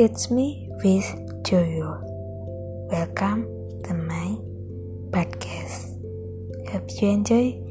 it's me with Joyo. Welcome to my podcast. Hope you enjoy